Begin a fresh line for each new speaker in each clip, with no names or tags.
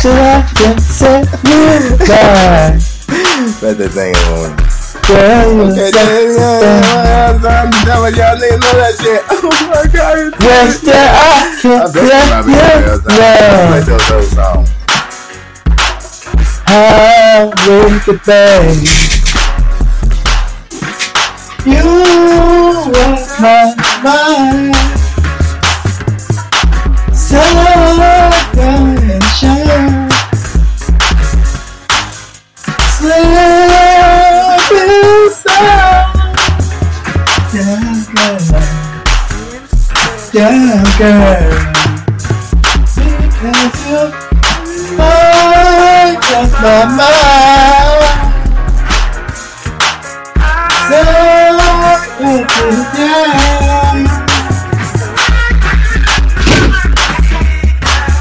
should I just say goodbye?
Let that thing
you
Okay, yeah, yeah, yeah, y'all niggas know that shit. Oh my god,
Yes, that I
I
can
bet you
yeah,
yeah,
yeah.
Songs.
How will the babe? You were my Yeah, girl. Because you I got my mind so into down.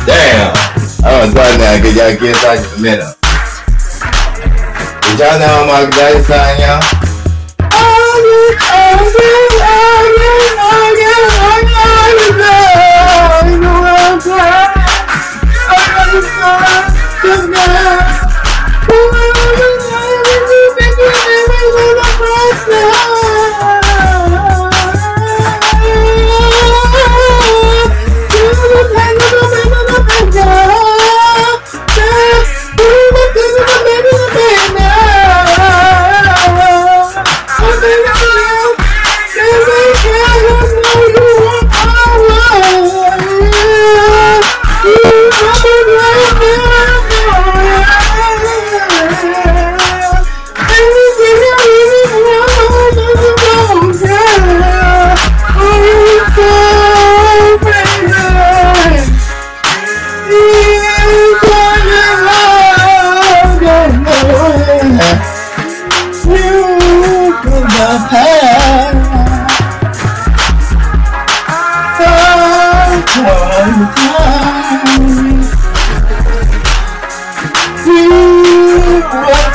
Damn. I was talking now, cause y'all talking in a minute. Did y'all know my daddy son, y'all? You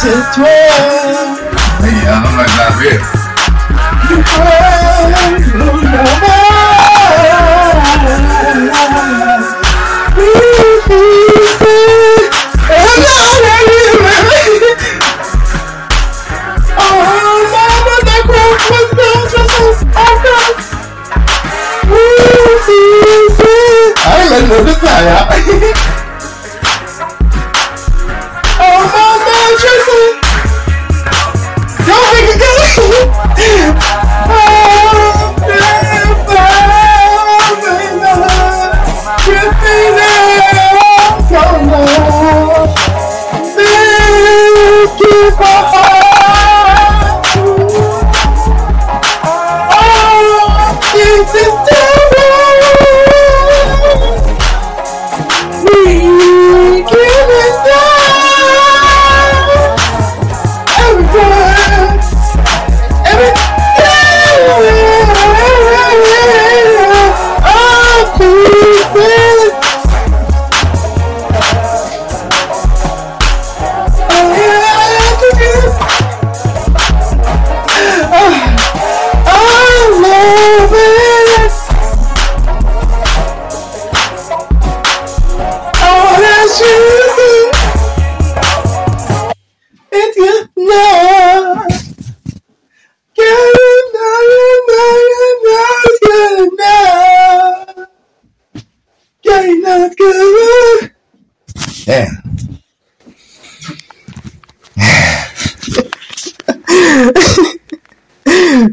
to y'all, I'm like, not real.
I Thank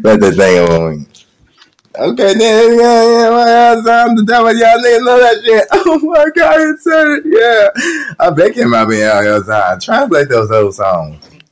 Let that thing on. Okay, then, yeah, yeah, my ass, I'm the devil, y'all niggas know that shit. Oh my god, it's it. Yeah. I bet you might be out here outside. Translate those old songs.